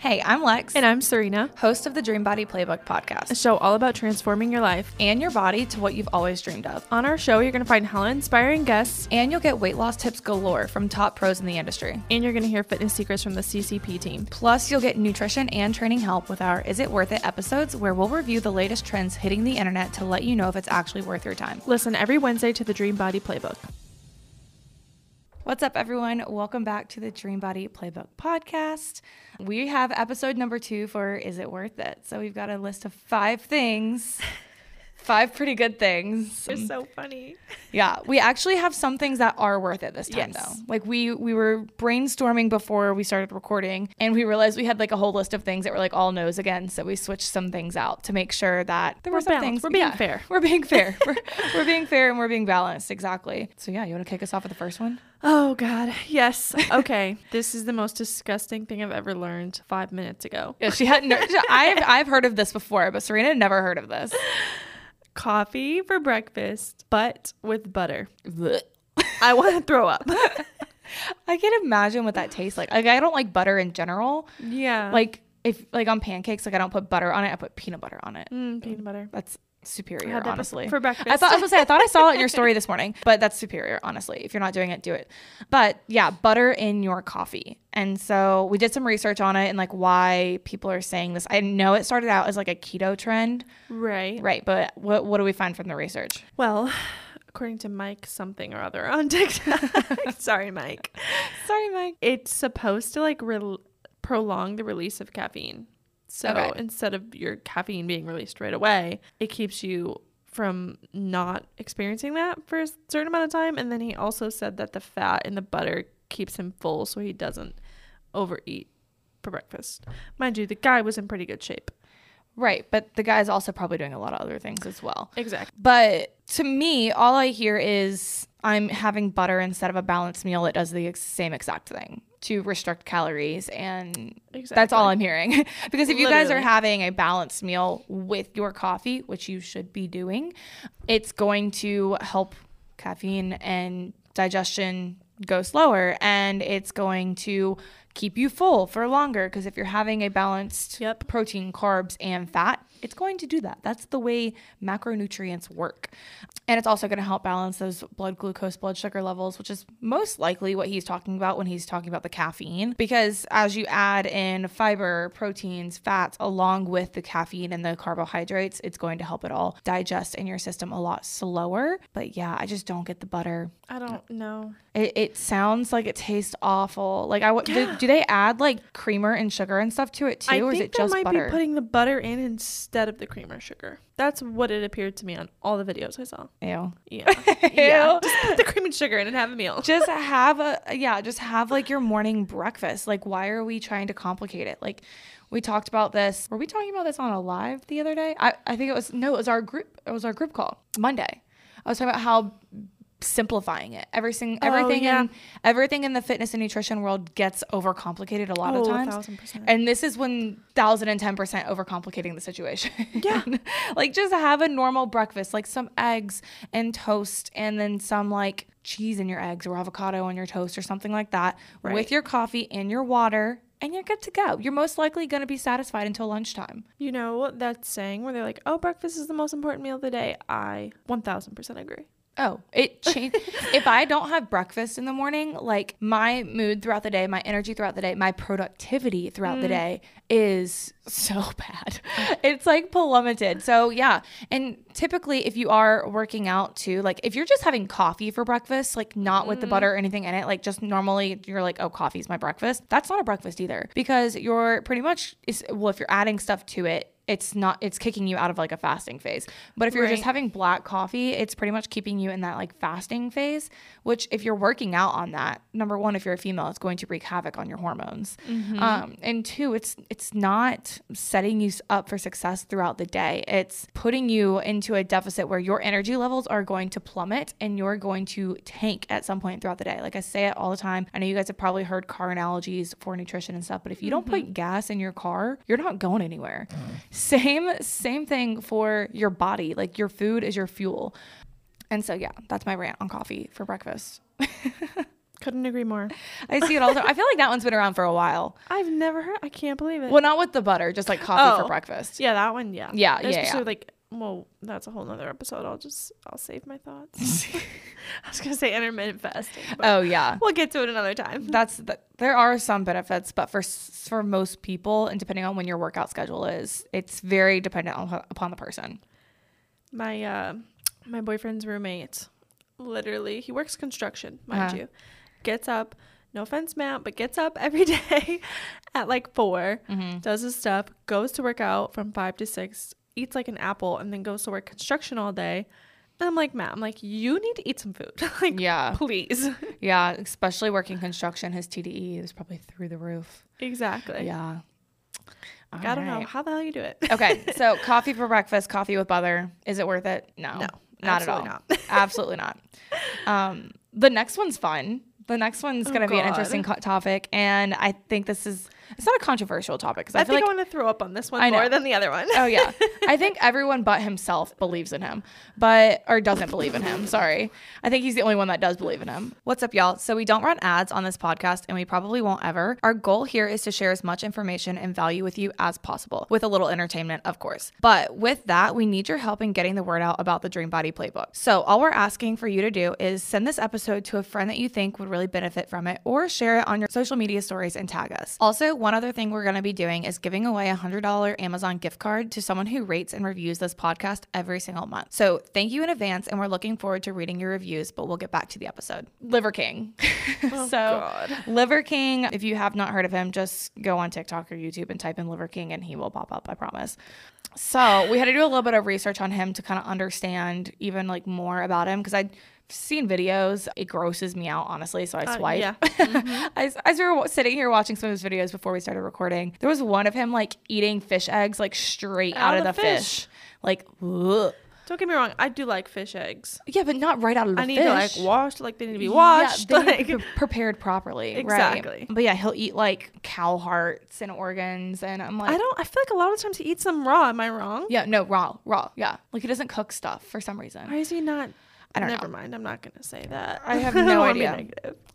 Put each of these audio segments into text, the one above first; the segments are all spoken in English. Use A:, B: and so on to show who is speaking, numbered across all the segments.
A: Hey, I'm Lex,
B: And I'm Serena,
A: host of the Dream Body Playbook podcast, a
B: show all about transforming your life.
A: and your body to what you've always dreamed of.
B: On our show, you're going to find hella inspiring guests,
A: And you'll get weight loss tips galore from top pros in the industry.
B: and you're going to hear fitness secrets from the CCP team.
A: Plus, you'll get nutrition and training help with our Is It Worth It episodes, where we'll review the latest trends hitting the internet to let you know if it's actually worth your time.
B: Listen every Wednesday to the Dream Body Playbook.
A: What's up, everyone? Welcome back to the Dream Body Playbook podcast. We have episode number two for Is It Worth It? So we've got a list of five things, five pretty good things.
B: You're so funny.
A: Yeah, we actually have some things that are worth it this time
B: Yes.
A: though. Like we we were brainstorming before we started recording and we realized we had like a whole list of things that were like all no's again, so we switched some things out to make sure that there
B: We're
A: were some
B: balanced.
A: things
B: We're being fair.
A: We're being fair. we're, we're being fair and we're being balanced, exactly. So yeah, you want to kick us off with the first one?
B: Oh, God. Yes. Okay. this is the most disgusting thing I've ever learned five minutes ago.
A: Yeah, she had no, I've I've heard of this before, but Serena had never heard of this.
B: Coffee for breakfast, but with butter. I want to throw up.
A: I can't imagine what that tastes like. Like I don't like butter in general.
B: yeah.
A: Like if like on pancakes, like I don't put butter on it. I put peanut butter on it.
B: mm, peanut butter.
A: That's superior, honestly.
B: for breakfast.
A: I thought I was gonna say I thought I saw it in your story this morning, but that's superior, honestly. If you're not doing it, do it. But yeah, butter in your coffee. And so we did some research on it and like why people are saying this. I know it started out as like a keto trend,
B: right.
A: right? But what what do we find from the research?
B: Well, according to Mike something or other on TikTok. Sorry, Mike.
A: Sorry, Mike.
B: It's supposed to like rel- prolong the release of caffeine. So
A: Okay.
B: instead of your caffeine being released right away, it keeps you from not experiencing that for a certain amount of time. And then he also said that the fat in the butter keeps him full so he doesn't overeat for breakfast. Mind you, the guy was in pretty good shape.
A: Right, but the guy's also probably doing a lot of other things as well.
B: Exactly.
A: But to me, all I hear is I'm having butter instead of a balanced meal It does the ex- same exact thing to restrict calories. And that's all I'm hearing. because if you guys are having a balanced meal with your coffee, which you should be doing, it's going to help caffeine and digestion go slower and it's going to keep you full for longer because if you're having a balanced
B: Yep.
A: protein, carbs, and fat, it's going to do that. That's the way macronutrients work. And it's also going to help balance those blood glucose, blood sugar levels, which is most likely what he's talking about when he's talking about the caffeine. Because as you add in fiber, proteins, fats, along with the caffeine and the carbohydrates, it's going to help it all digest in your system a lot slower. But yeah, I just don't get the butter.
B: I don't know.
A: It, it sounds like it tastes awful. Like I w- do, do they add like creamer and sugar and stuff to it too,
B: I
A: or is it
B: they
A: just
B: might
A: butter?
B: be putting the butter in instead of the cream or sugar. That's what it appeared to me on all the videos I saw.
A: Ew.
B: Yeah. yeah.
A: Ew.
B: Just put the cream and sugar in and have a meal.
A: just have a yeah just have like your morning breakfast like why are we trying to complicate it like we talked about this were we talking about this on a live the other day i, I think it was no it was our group it was our group call monday i was talking about how simplifying it oh, everything everything
B: Oh, yeah.
A: in everything in the fitness and nutrition world gets overcomplicated a lot of
B: Oh, a
A: times and this is when thousand and ten percent overcomplicating the situation.
B: Yeah.
A: like just have a normal breakfast, like some eggs and toast, and then some like cheese in your eggs or avocado on your toast or something like that, with your coffee and your water, and you're good to go. You're most likely going to be satisfied until lunchtime.
B: You know that saying where they're like, "Oh, breakfast is the most important meal of the day." I 1000% agree.
A: Oh, it changed. if I don't have breakfast in the morning, like my mood throughout the day, my energy throughout the day, my productivity throughout the mm. day is so bad. It's like plummeted. So, yeah. And typically, if you are working out too, like if you're just having coffee for breakfast, like not with the mm. butter or anything in it, like just normally you're like, oh, coffee's my breakfast. That's not a breakfast either because you're pretty much, well, if you're adding stuff to it, it's not it's kicking you out of like a fasting phase. But if you're just having black coffee it's pretty much keeping you in that like fasting phase which if you're working out on that number one if you're a female it's going to wreak havoc on your hormones. Mm-hmm. Um, and two it's it's not setting you up for success throughout the day. It's putting you into a deficit where your energy levels are going to plummet and you're going to tank at some point throughout the day. Like i say it all the time. I know you guys have probably heard car analogies for nutrition and stuff but if you don't mm-hmm. put gas in your car you're not going anywhere mm-hmm. Same same thing for your body like your food is your fuel and so yeah that's my rant on coffee for breakfast
B: Couldn't agree more.
A: I see it all. I feel like that one's been around for a while.
B: I've never heard. I can't believe it.
A: Well, not with the butter, just like coffee for
B: Oh.
A: breakfast.
B: Yeah, that one. Yeah.
A: Yeah, yeah, yeah.
B: like. Well, that's a whole nother episode. I'll just I'll save my thoughts. I was gonna say intermittent fasting.
A: Oh yeah.
B: We'll get to it another time.
A: That's the, there are some benefits, but for for most people, and depending on when your workout schedule is, it's very dependent on, upon the person.
B: My uh, my boyfriend's roommate, literally, he works construction, mind
A: Uh-huh.
B: you. Gets up, no offense, Matt, but gets up every day at like 4
A: Mm-hmm.
B: does his stuff, goes to work out from five to six, eats like an apple, and then goes to work construction all day. And I'm like, Matt, I'm like, you need to eat some food. like,
A: Yeah.
B: please.
A: Yeah, especially working construction, his TDEE is probably through the roof.
B: exactly.
A: Yeah.
B: Like, I don't know how the hell you do it.
A: Okay, so coffee for breakfast, coffee with butter. Is it worth it? No,
B: No,
A: not at all.
B: absolutely not.
A: absolutely not. Um, the next one's fun. The next one's
B: Oh,
A: going to be an interesting co- topic, and I think this is it's not a controversial topic because I,
B: I,
A: feel
B: think
A: like
B: I want to throw up on this one more than the other one.
A: oh yeah. I think everyone but himself believes in him but or doesn't believe in him sorry. I think he's the only one that does believe in him. What's up y'all? So we don't run ads on this podcast and we probably won't ever. Our goal here is to share as much information and value with you as possible with a little entertainment of course. But with that we need your help in getting the word out about the dream body playbook. So all we're asking for you to do is send this episode to a friend that you think would really benefit from it or share it on your social media stories and tag us. Also one other thing we're going to be doing is giving away a $100 Amazon gift card to someone who rates and reviews this podcast every single month. So thank you in advance, and we're looking forward to reading your reviews, but we'll get back to the episode. Liver King.
B: Oh,
A: so,
B: God.
A: Liver King, if you have not heard of him, just go on TikTok or YouTube and type in Liver King, and he will pop up, I promise. So we had to do a little bit of research on him to kind of understand even like more about him because I'd seen videos. It grosses me out, honestly. So I
B: Uh,
A: swipe.
B: yeah.
A: as, as we were sitting here watching some of his videos before we started recording, there was one of him like eating fish eggs like straight out, of the, fish. Like, ugh.
B: Don't get me wrong. I do like fish eggs.
A: yeah, but not right out of the fish.
B: I need
A: fish.
B: to like wash, like they need to be washed.
A: Yeah, they need to be prepared properly. right?
B: Exactly.
A: But yeah, he'll eat like cow hearts and organs, and I'm like,
B: I don't. I feel like a lot of times he eats them raw. Am I wrong?
A: Yeah, no, raw, raw. Yeah, like he doesn't cook stuff for some reason.
B: Why is he not?
A: I don't
B: Never
A: know.
B: mind. I'm not gonna say that.
A: I have no idea.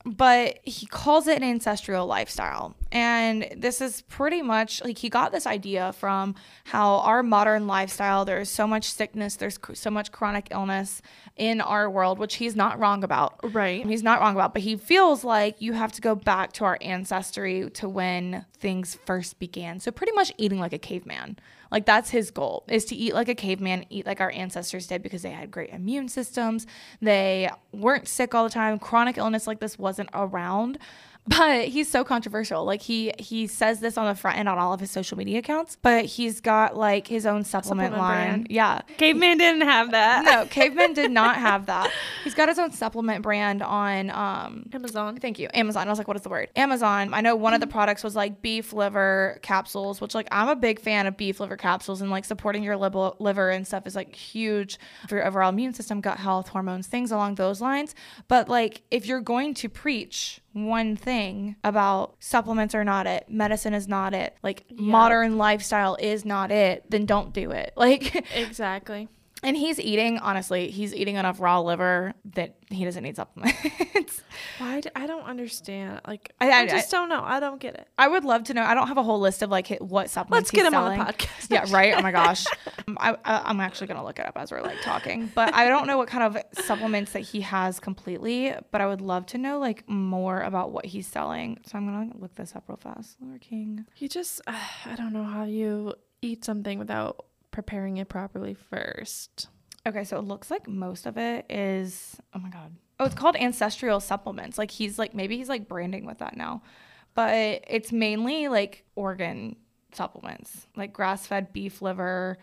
A: but he calls it an ancestral lifestyle. And this is pretty much like he got this idea from how our modern lifestyle, there's so much sickness, there's cr- so much chronic illness in our world, which he's not wrong about.
B: Right.
A: He's not wrong about, but he feels like you have to go back to our ancestry to when things first began. So pretty much eating like a caveman. Like that's his goal is to eat like a caveman, eat like our ancestors did because they had great immune systems. They weren't sick all the time. Chronic illness like this wasn't around. But he's so controversial. Like he he says this on the front end on all of his social media accounts, but he's got like his own supplement,
B: Supplement
A: line.
B: brand.
A: Yeah.
B: Caveman didn't have that.
A: No, caveman did not have that. He's got his own supplement brand on um
B: Amazon.
A: Thank you. Amazon. I was like, what is the word? Amazon. I know one of the products was like beef liver capsules, which like I'm a big fan of beef liver capsules and like supporting your liver, liver and stuff is like huge for your overall immune system, gut health, hormones, things along those lines. But like if you're going to preach one thing about supplements are not it, medicine is not it, like modern lifestyle is not it, then don't do it. Like
B: Exactly.
A: And he's eating, honestly, he's eating enough raw liver that he doesn't need supplements.
B: Why? d- I don't understand. Like
A: I-
B: I,
A: I-
B: just don't know. I don't get it.
A: I would love to know. I don't have a whole list of like what supplements.
B: Let's get him on the podcast.
A: Yeah, right. Oh my gosh, Um, I, I, I'm actually gonna look it up as we're like talking. But I don't know what kind of supplements that he has completely. But I would love to know like more about what he's selling. So I'm gonna look this up real fast. Liver King.
B: You just, I don't know how you eat something without preparing it properly first.
A: Okay, so it looks like most of it is. Oh my god. Oh, it's called ancestral supplements. Like he's like maybe he's like branding with that now, but it's mainly like organ supplements, like grass-fed beef liver.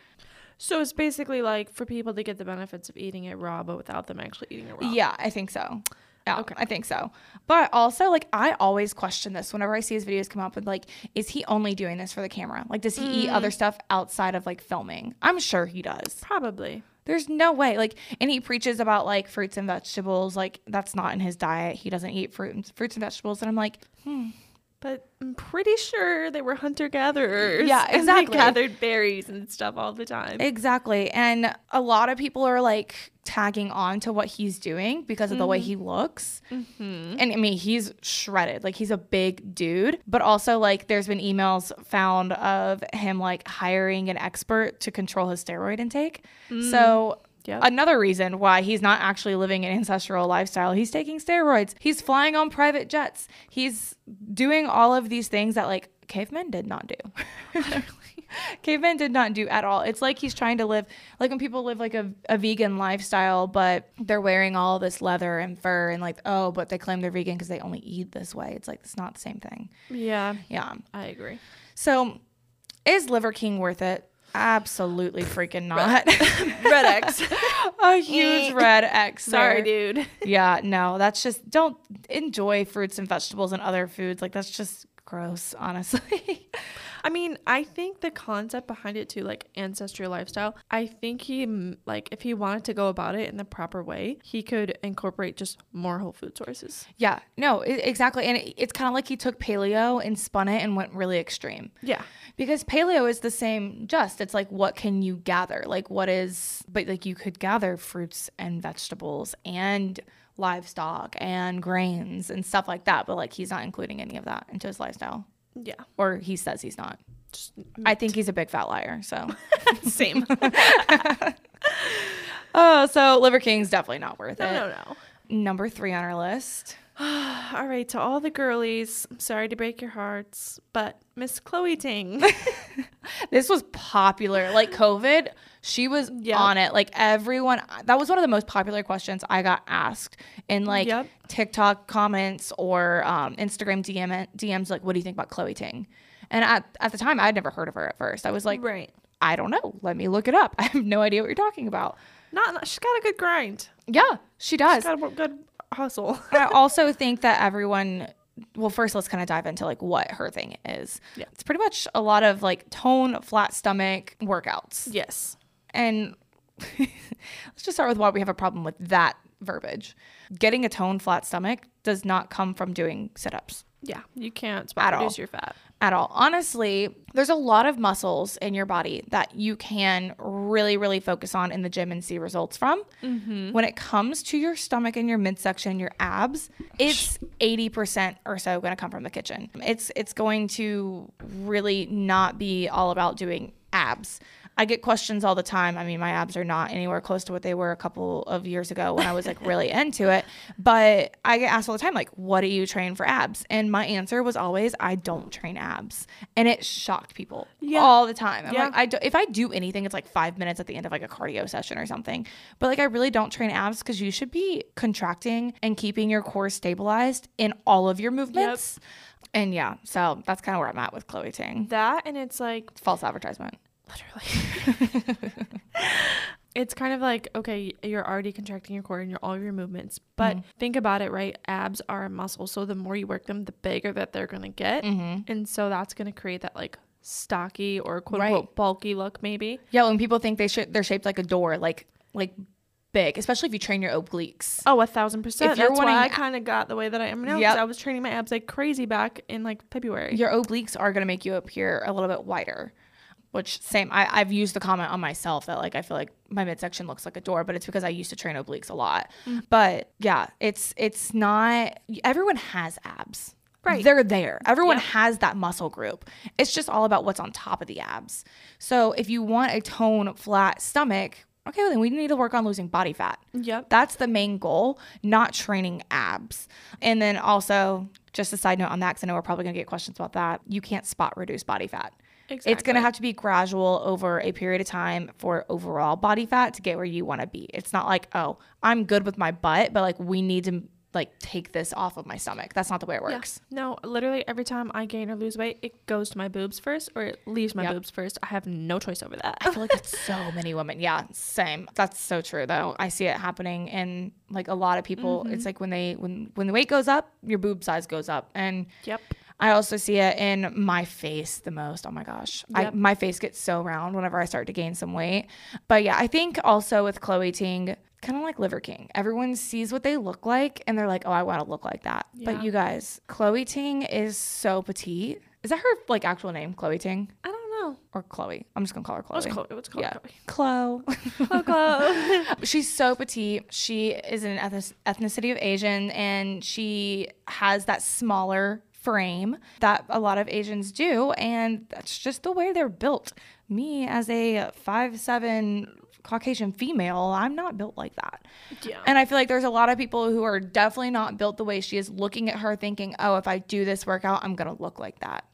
B: So it's basically like for people to get the benefits of eating it raw, but without them actually eating it raw.
A: Yeah, I think so. Yeah,
B: Okay.
A: I think so. But also, like, I always question this whenever I see his videos come up with, like, is he only doing this for the camera? Like, does he eat
B: Mm.
A: other stuff outside of like filming? I'm sure he does.
B: Probably.
A: There's no way. Like, and he preaches about like fruits and vegetables. Like, that's not in his diet. He doesn't eat fruit and, fruits and vegetables. And I'm like, hmm,
B: But I'm pretty sure they were hunter gatherers.
A: Yeah,
B: and
A: exactly.
B: they gathered berries and stuff all the time.
A: Exactly. And a lot of people are like tagging on to what he's doing because of the way he looks.
B: Mm-hmm.
A: And I mean, he's shredded. Like, he's a big dude. But also, like, there's been emails found of him like hiring an expert to control his steroid intake. So,
B: Yep.
A: another reason why he's not actually living an ancestral lifestyle, he's taking steroids, he's flying on private jets, he's doing all of these things that like cavemen did not do. cavemen did not do at all. It's like he's trying to live like when people live like a, a vegan lifestyle, but they're wearing all this leather and fur and like, oh, but they claim they're vegan because they only eat this way. It's like, it's not the same thing.
B: yeah,
A: Yeah.
B: I agree.
A: So is Liver King worth it? Absolutely freaking not.
B: Red X.
A: a huge eh. red X.
B: Sorry,
A: there.
B: dude.
A: Yeah, no, that's just don't enjoy fruits and vegetables and other foods. Like that's just gross, honestly.
B: I mean, I think the concept behind it too, like ancestral lifestyle, I think he, like, if he wanted to go about it in the proper way, he could incorporate just more whole food sources.
A: yeah, no, e- exactly. And it, it's kind of like he took paleo and spun it and went really extreme.
B: Yeah.
A: Because paleo is the same just. It's like what can you gather? Like what is but like you could gather fruits and vegetables and livestock and grains and stuff like that, but like he's not including any of that into his lifestyle.
B: Yeah.
A: Or he says he's not.
B: Just
A: I think he's a big fat liar, so
B: same.
A: Oh, so Liver King's definitely not worth it.
B: no,
A: it.
B: no, no.
A: Number three on our list.
B: All right, to all the girlies, I'm sorry to break your hearts, but Miss Chloe Ting.
A: This was popular. Like COVID, she was
B: Yep.
A: on it. Like everyone, that was one of the most popular questions I got asked in like
B: Yep.
A: TikTok comments or um, Instagram DM, DMs. Like, what do you think about Chloe Ting? And at, at the time, I'd never heard of her at first. I was like,
B: right.
A: I don't know. Let me look it up. I have no idea what you're talking about.
B: Not, not- she's got a good grind.
A: Yeah, she does.
B: She's got a good hustle.
A: I also think that everyone well first let's kind of dive into like what her thing is
B: Yeah.
A: it's pretty much a lot of like tone flat stomach workouts
B: yes.
A: and let's just start with why we have a problem with that verbiage getting a tone flat stomach does not come from doing sit-ups
B: Yeah. You can't
A: At
B: spot
A: all.
B: reduce your fat.
A: At all. Honestly, there's a lot of muscles in your body that you can really, really focus on in the gym and see results from. Mm-hmm. When it comes to your stomach and your midsection, your abs, it's 80% or so going to come from the kitchen. It's it's going to really not be all about doing abs. I get questions all the time. I mean, my abs are not anywhere close to what they were a couple of years ago when I was like really into it. But I get asked all the time, like, what do you train for abs? And my answer was always, I don't train abs. And it shocked people
B: Yeah.
A: all the time. I'm
B: Yeah.
A: like, I do, if I do anything, it's like five minutes at the end of like a cardio session or something. But like, I really don't train abs because you should be contracting and keeping your core stabilized in all of your movements. Yep. And yeah, so that's kind of where I'm at with Chloe Ting.
B: That and it's like
A: False advertisement.
B: Literally. it's kind of like okay, you're already contracting your core and your all your movements, but mm-hmm. think about it, right? Abs are a muscle, so the more you work them, the bigger that they're gonna get, mm-hmm. and so that's gonna create that like stocky or quote
A: Right.
B: unquote bulky look, maybe.
A: Yeah, when people think they should, they're shaped like a door, like like big, especially if you train your obliques.
B: Oh, a thousand percent.
A: If you're
B: That's why I kind of got the way that I am now.
A: Yep.
B: I was training my abs like crazy back in like February.
A: Your obliques are going to make you appear a little bit wider. Which same, I, I've used the comment on myself that like I feel like my midsection looks like a door, but it's because I used to train obliques a lot. Mm-hmm. But yeah, it's it's not. Everyone has abs.
B: Right.
A: They're there. Everyone
B: Yep.
A: has that muscle group. It's just all about what's on top of the abs. So if you want a tone flat stomach, okay, well then we need to work on losing body fat.
B: Yep.
A: That's the main goal, not training abs. And then also, just a side note on that, because I know we're probably going to get questions about that. You can't spot reduce body fat. It's going to have to be gradual over a period of time for overall body fat to get where you want to be. It's not like, oh, I'm good with my butt, but like we need to like take this off of my stomach. That's not the way it
B: Yeah.
A: works.
B: No, literally every time I gain or lose weight, it goes to my boobs first or it leaves my
A: Yep.
B: boobs first. I have no choice over that.
A: I feel like that's so many women. Yeah, same. That's so true though. I see it happening in like a lot of people.
B: Mm-hmm.
A: It's like when they when when the weight goes up, your boob size goes up. And
B: yep.
A: I also see it in my face the most. Oh my gosh. I, my face gets so round whenever I start to gain some weight. But yeah, I think also with Chloe Ting, kind of like Liver King. Everyone sees what they look like and they're like, oh, I want to look like that.
B: Yeah.
A: But you guys, Chloe Ting is so petite. Is that her like actual name, Chloe Ting?
B: I don't know.
A: Or Chloe? I'm just gonna call her Chloe.
B: What's Chloe? What's called
A: Yeah.
B: Chloe?
A: Chloe.
B: Oh, Chloe.
A: She's so petite. She is an ethnic- ethnicity of Asian and she has that smaller frame that a lot of Asians do. And that's just the way they're built. Me, as a five seven Caucasian female, I'm not built like that.
B: yeah.
A: And I feel like there's a lot of people who are definitely not built the way she is, looking at her thinking, oh, if I do this workout, I'm going to look like that.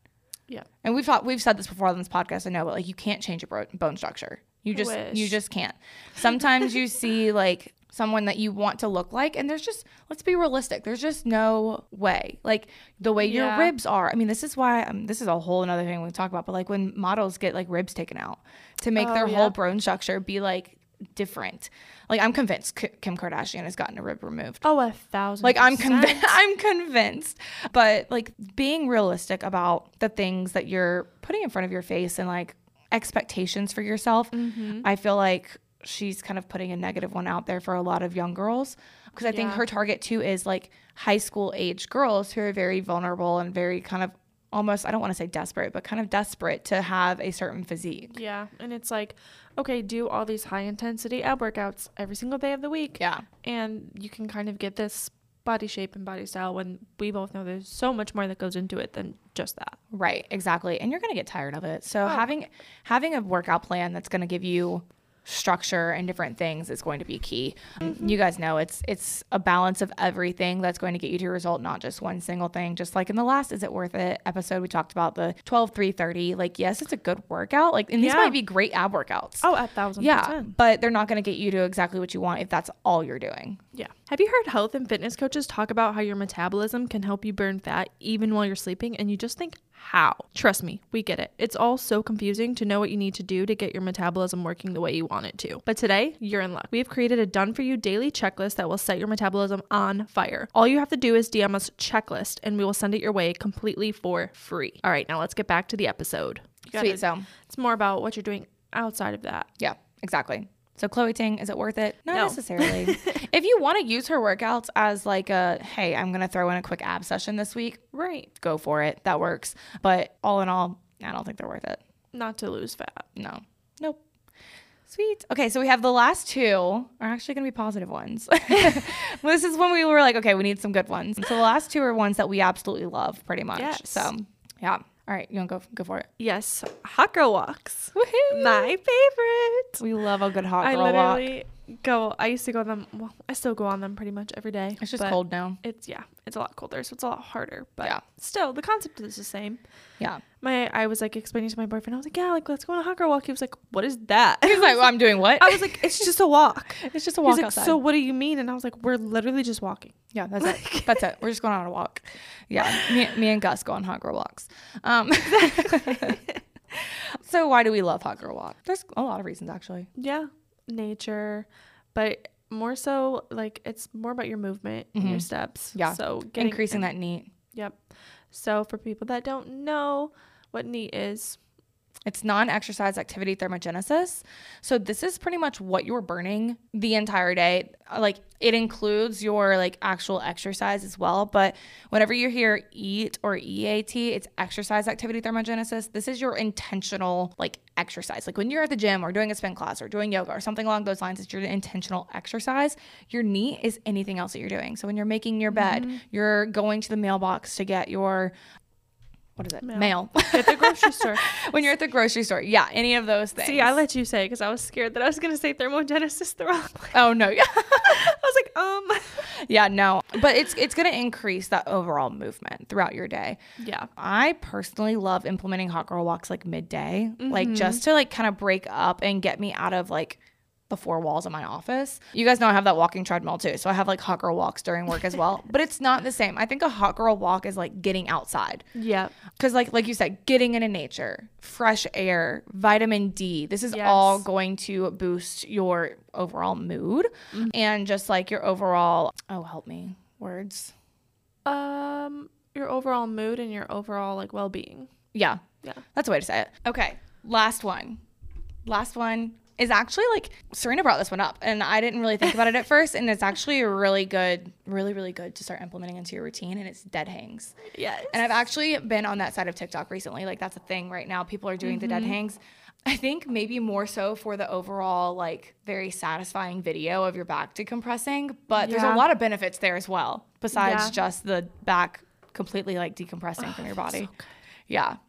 B: yeah.
A: And we've thought we've said this before on this podcast. I know, but like you can't change your bone structure. You just you just can't. Sometimes you see like someone that you want to look like, and there's just let's be realistic. There's just no way. Like the way
B: Yeah.
A: your ribs are. I mean, this is why um, this is a whole another thing we talk about. But like when models get like ribs taken out to make
B: Oh,
A: their
B: yeah.
A: whole bone structure be like different. Like I'm convinced K- Kim Kardashian has gotten a rib removed.
B: Oh, a thousand.
A: Like I'm convinced. I'm convinced. But like being realistic about the things that you're putting in front of your face and like expectations for yourself,
B: Mm-hmm.
A: I feel like she's kind of putting a negative one out there for a lot of young girls because I think her target too is like high school age girls who are very vulnerable and very kind of almost I don't want to say desperate, but kind of desperate to have a certain physique.
B: Yeah, and it's like, okay, do all these high intensity ab workouts every single day of the week,
A: Yeah.
B: and you can kind of get this body shape and body style when we both know there's so much more that goes into it than just that.
A: Right, exactly. And you're going to get tired of it. So
B: Oh.
A: having having a workout plan that's going to give you structure and different things is going to be key. You guys know it's it's a balance of everything that's going to get you to a result, not just one single thing. Just like in the last is it worth it episode we talked about the 12 3 30. Like yes, it's a good workout. Like and these
B: Yeah.
A: might be great ab workouts.
B: Oh, a thousand
A: yeah,
B: percent.
A: but they're not going to get you to exactly what you want if that's all you're doing.
B: Yeah. Have you heard health and fitness coaches talk about how your metabolism can help you burn fat even while you're sleeping? And you just think, how? Trust me, we get it. It's all so confusing to know what you need to do to get your metabolism working the way you want it to. But today, you're in luck. We have created a done for you daily checklist that will set your metabolism on fire. All you have to do is DM us checklist and we will send it your way completely for free. All right, now let's get back to the episode. Gotta-
A: Sweet. So
B: It's more about what you're doing outside of that.
A: Yeah, exactly. So Chloe Ting, is it worth it? Not
B: No.
A: necessarily. if you want to use her workouts as like a, hey, I'm gonna throw in a quick ab session this week,
B: Right.
A: go for it. That works. But all in all, I don't think they're worth it.
B: Not to lose fat.
A: No. Nope. Sweet. Okay, so we have the last two are actually going to be positive ones. this is when we were like, okay, we need some good ones. So the last two are ones that we absolutely love, pretty much.
B: Yes.
A: So yeah. All right, you want to go go for it?
B: Yes, hot girl walks.
A: Woohoo!
B: My favorite.
A: we love a good hot
B: I
A: girl walk.
B: Go. I used to go on them. Well, I still go on them pretty much every day.
A: It's just cold now.
B: It's yeah, it's a lot colder, so it's a lot harder. But
A: Yeah.
B: still, the concept is the same.
A: Yeah.
B: My I was like explaining to my boyfriend. I was like, yeah, like let's go on a hot girl walk. He was like, what is that?
A: He's like, well, I'm doing what?
B: I was like, it's just a walk.
A: It's just a
B: He's
A: walk
B: like,
A: outside.
B: so what do you mean? And I was like, we're literally just walking.
A: yeah, that's it. That's it. We're just going on a walk. Yeah, me, me and Gus go on hot girl walks. Um, so why do we love hot girl walk? There's a lot of reasons actually.
B: Yeah, nature, but more so like it's more about your movement and your steps.
A: Mm-hmm. Yeah.
B: So getting
A: Increasing that NEAT.
B: Yep. So for people that don't know what NEAT is,
A: It's non-exercise activity thermogenesis. So this is pretty much what you're burning the entire day. Like it includes your like actual exercise as well, but whenever you hear EAT or EAT, it's exercise activity thermogenesis. This is your intentional like exercise. Like when you're at the gym or doing a spin class or doing yoga or something along those lines, it's your intentional exercise. Your NEAT is anything else that you're doing. So when you're making your bed, mm-hmm. you're going to the mailbox to get your what is it?
B: Mail.
A: Mail.
B: at the grocery store.
A: when you're at the grocery store. Yeah, any of those things.
B: See, I let you say because I was scared that I was gonna say thermogenesis the wrong way.
A: Oh no, yeah,
B: I was like, um,
A: yeah, no. But it's it's gonna increase that overall movement throughout your day.
B: yeah,
A: I personally love implementing hot girl walks like midday, like just to like kind of break up and get me out of like the four walls of my office. You guys know I have that walking treadmill too, so I have like hot girl walks during work as well. but it's not the same. I think a hot girl walk is like getting outside.
B: yeah,
A: Because like like you said, getting into nature, fresh air, vitamin D. This is
B: Yes.
A: all going to boost your overall mood and just like your overall oh help me words.
B: um, your overall mood and your overall like well being.
A: Yeah.
B: Yeah.
A: That's a way to say it. Okay. Last one. Last one. Is actually like Serena brought this one up and I didn't really think about it at first. And it's actually a really good, really, really good to start implementing into your routine. And it's dead hangs.
B: Yes.
A: And I've actually been on that side of TikTok recently. Like that's a thing right now. People are doing the dead mm-hmm. hangs. I think maybe more so for the overall, like very satisfying video of your back decompressing. But there's a lot of benefits there as well, besides
B: Yeah.
A: just the back completely like decompressing from your oh, body. Yeah.
B: so good.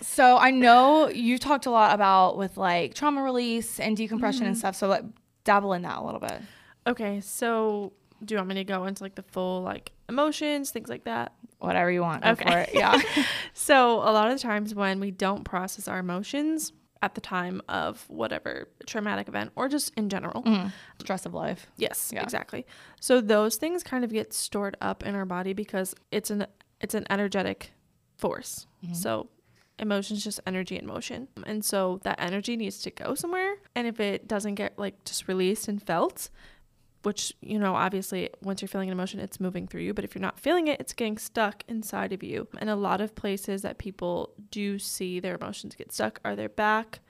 A: So I know you talked a lot about with like trauma release and decompression and mm-hmm. stuff. So like dabble in that a little bit.
B: Okay, so do you want me to go into like the full like emotions, things like that?
A: Whatever you want.
B: Okay.
A: Yeah.
B: So a lot of the times when we don't process our emotions at the time of whatever traumatic event or just in general. Mm-hmm.
A: Stress of life.
B: Yes,
A: Yeah.
B: exactly. So those things kind of get stored up in our body because it's an it's an energetic force. Mm-hmm. So emotions just energy in motion. And so that energy needs to go somewhere and if it doesn't get like just released and felt, which you know obviously once you're feeling an emotion it's moving through you but if you're not feeling it it's getting stuck inside of you and a lot of places that people do see their emotions get stuck are their back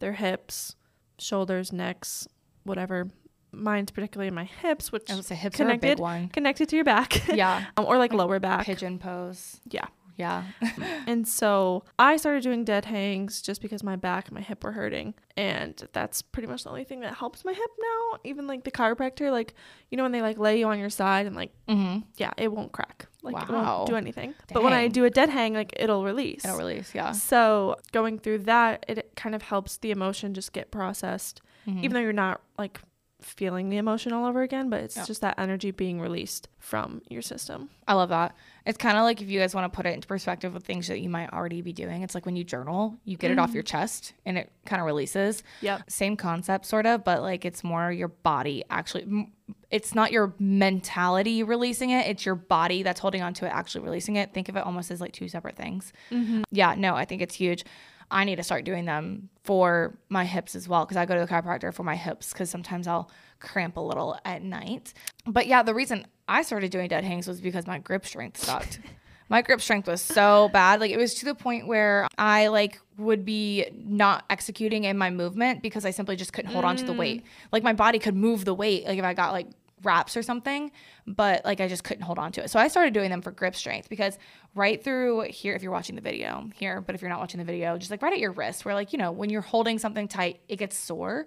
B: their hips shoulders necks whatever mine's particularly in my hips which
A: I would say hips are a
B: connected
A: big one.
B: connected to your back
A: Yeah.
B: um, or like lower back
A: Pigeon pose.
B: yeah
A: Yeah.
B: and so I started doing dead hangs just because my back and my hip were hurting. And that's pretty much the only thing that helps my hip now. Even like the chiropractor, like, you know, when they like lay you on your side and like,
A: mm-hmm.
B: yeah, it won't crack. Like, it won't do anything. But when I do a dead hang, like, it'll release.
A: It'll release. Yeah.
B: So going through that, it kind of helps the emotion just get processed,
A: Mhm.
B: even though you're not like feeling the emotion all over again, but it's
A: Yeah.
B: just that energy being released from your system.
A: I love that. It's kind of like if you guys want to put it into perspective with things that you might already be doing. It's like when you journal, you get it off mm-hmm. your chest and it kind of releases.
B: Yep.
A: Same concept, sort of, but like it's more your body actually. It's not your mentality releasing it; it's your body that's holding on to it, actually releasing it. Think of it almost as like two separate things. Mm-hmm. Yeah, no, I think it's huge. I need to start doing them for my hips as well because I go to the chiropractor for my hips because sometimes I'll cramp a little at night. But yeah, the reason I started doing dead hangs was because my grip strength sucked. my grip strength was so bad. Like it was to the point where I like would be not executing in my movement because I simply just couldn't hold on to the mm. weight. Like my body could move the weight like if I got like wraps or something, but like I just couldn't hold on to it. So I started doing them for grip strength because right through here, if you're watching the video here, but if you're not watching the video, just like right at your wrist, where like, you know, when you're holding something tight, it gets sore.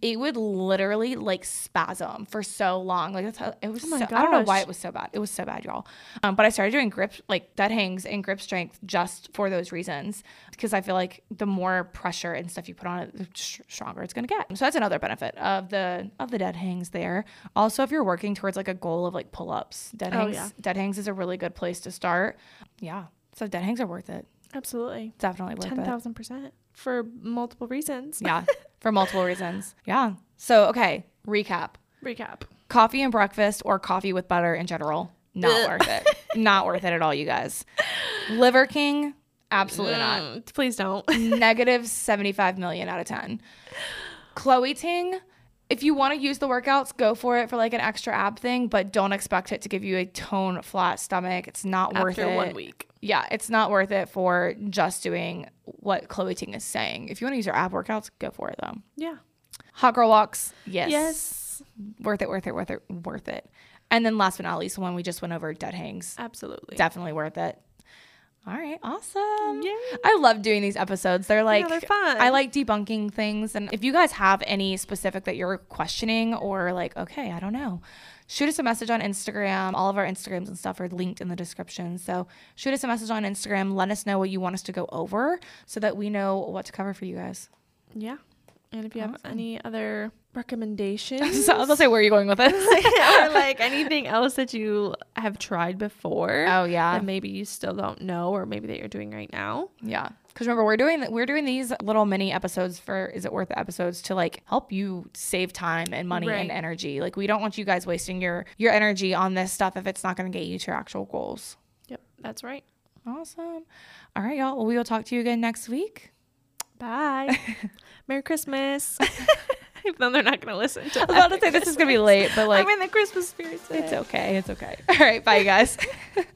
A: It would literally like spasm for so long. Like that's how it was.
B: Oh my
A: so, I don't know why it was so bad. It was so bad, y'all. Um, but I started doing grip, like dead hangs and grip strength just for those reasons because I feel like the more pressure and stuff you put on it, the stronger it's gonna get. So that's another benefit of the of the dead hangs there. Also, if you're working towards like a goal of like pull ups, dead
B: Oh,
A: hangs,
B: yeah.
A: dead hangs is a really good place to start. Yeah, so dead hangs are worth it.
B: Absolutely.
A: Definitely worth
B: Ten
A: it.
B: thousand percent for multiple reasons.
A: Yeah, for multiple reasons. Yeah. So okay, recap.
B: Recap.
A: coffee and breakfast or coffee with butter in general not worth it not worth it at all you guys liver king absolutely not
B: Mm, please don't.
A: negative 75 million out of 10 chloe ting if you want to use the workouts go for it for like an extra ab thing but don't expect it to give you a tone flat stomach it's not worth
B: After
A: it
B: one week.
A: yeah it's not worth it for just doing what chloe ting is saying if you want to use your ab workouts go for it though
B: Yeah.
A: hot girl walks yes
B: Yes.
A: worth it, worth it, worth it, worth it. And then last but not least, the one we just went over, dead hangs.
B: Absolutely.
A: Definitely worth it. All right, awesome.
B: Yay.
A: I love doing these episodes. They're like
B: they're fun.
A: I like debunking things. And if you guys have any specific that you're questioning or like, okay, I don't know, shoot us a message on Instagram. All of our Instagrams and stuff are linked in the description. So shoot us a message on Instagram. Let us know what you want us to go over so that we know what to cover for you guys.
B: Yeah. And if you have any other recommendations
A: I was gonna say, where are you going with this?
B: or like anything else that you have tried before
A: oh yeah,
B: that maybe you still don't know or maybe that you're doing right now.
A: Yeah. Because remember, we're doing we're doing these little mini episodes for is it worth the episodes to like help you save time and money
B: Right.
A: and energy. Like we don't want you guys wasting your your energy on this stuff if it's not going to get you to your actual goals.
B: Yep, that's right.
A: Awesome. All right, y'all. Well, we will talk to you again next week.
B: Bye. Merry Christmas. Even though they're not going to listen to
A: I was about to say this is going to be late, but like
B: I'm in the Christmas spirit.
A: it's okay. It's okay. All right. Bye, you guys.